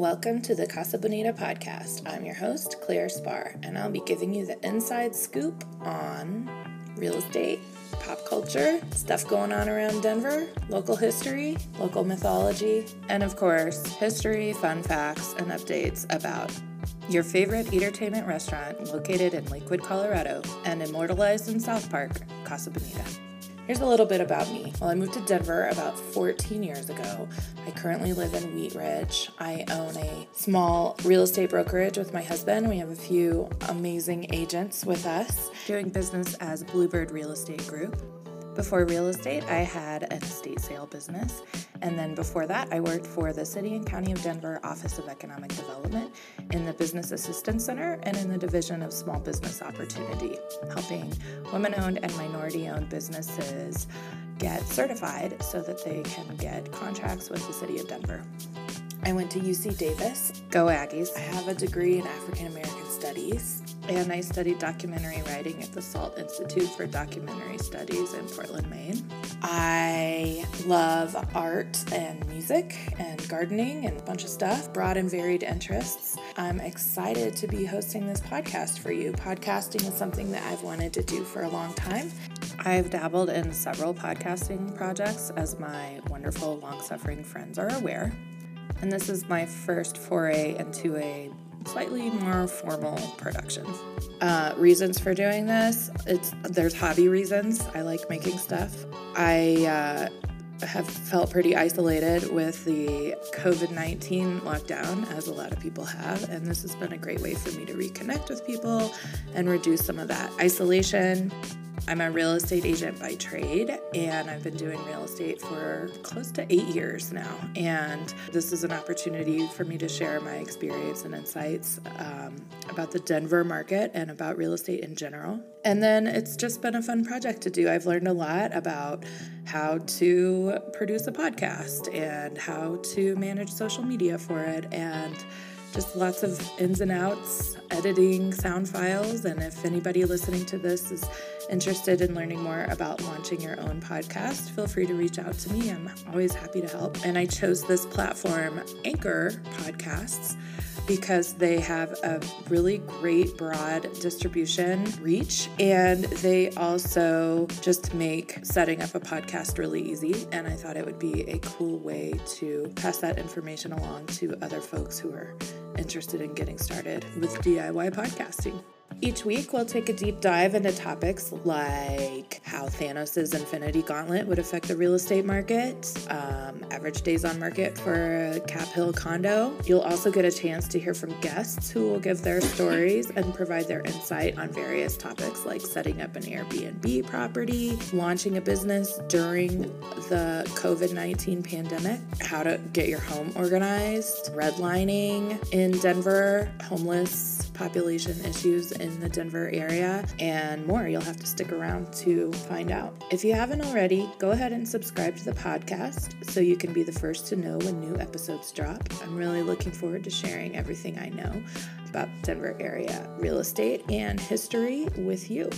Welcome to the Casa Bonita podcast. I'm your host, Claire Spar, and I'll be giving you the inside scoop on real estate, pop culture, stuff going on around Denver, local history, local mythology, and of course, history, fun facts, and updates about your favorite entertainment restaurant located in Lakewood, Colorado, and immortalized in South Park, Casa Bonita. Here's a little bit about me. Well, I moved to Denver about 14 years ago. I currently live in Wheat Ridge. I own a small real estate brokerage with my husband. We have a few amazing agents with us doing business as Bluebird Real Estate Group. Before real estate, I had an estate sale business. And then before that, I worked for the City and County of Denver Office of Economic Development in the Business Assistance Center and in the Division of Small Business Opportunity, helping women owned and minority owned businesses get certified so that they can get contracts with the City of Denver. I went to UC Davis. Go Aggies. I have a degree in African American Studies and I studied documentary writing at the SALT Institute for Documentary Studies in Portland, Maine. I love art and music and gardening and a bunch of stuff, broad and varied interests. I'm excited to be hosting this podcast for you. Podcasting is something that I've wanted to do for a long time. I've dabbled in several podcasting projects, as my wonderful, long suffering friends are aware. And this is my first foray into a slightly more formal production. Uh, reasons for doing this: it's there's hobby reasons. I like making stuff. I uh, have felt pretty isolated with the COVID 19 lockdown, as a lot of people have, and this has been a great way for me to reconnect with people and reduce some of that isolation. I'm a real estate agent by trade, and I've been doing real estate for close to eight years now. And this is an opportunity for me to share my experience and insights um, about the Denver market and about real estate in general. And then it's just been a fun project to do. I've learned a lot about how to produce a podcast and how to manage social media for it and just lots of ins and outs, editing sound files. And if anybody listening to this is interested in learning more about launching your own podcast, feel free to reach out to me. I'm always happy to help. And I chose this platform, Anchor Podcasts because they have a really great broad distribution reach and they also just make setting up a podcast really easy. And I thought it would be a cool way to pass that information along to other folks who are interested in getting started with DIY podcasting. Each week, we'll take a deep dive into topics like how Thanos' Infinity Gauntlet would affect the real estate market, um, average days on market for a Cap Hill condo. You'll also get a chance to hear from guests who will give their stories and provide their insight on various topics like setting up an Airbnb property, launching a business during the COVID 19 pandemic, how to get your home organized, redlining in Denver, homeless population issues in the Denver area, and more. You'll have to stick around to find out. If you haven't already, go ahead and subscribe to the podcast so you can be the first to know when new episodes drop. I'm really looking forward to sharing everything I know about Denver area real estate and history with you.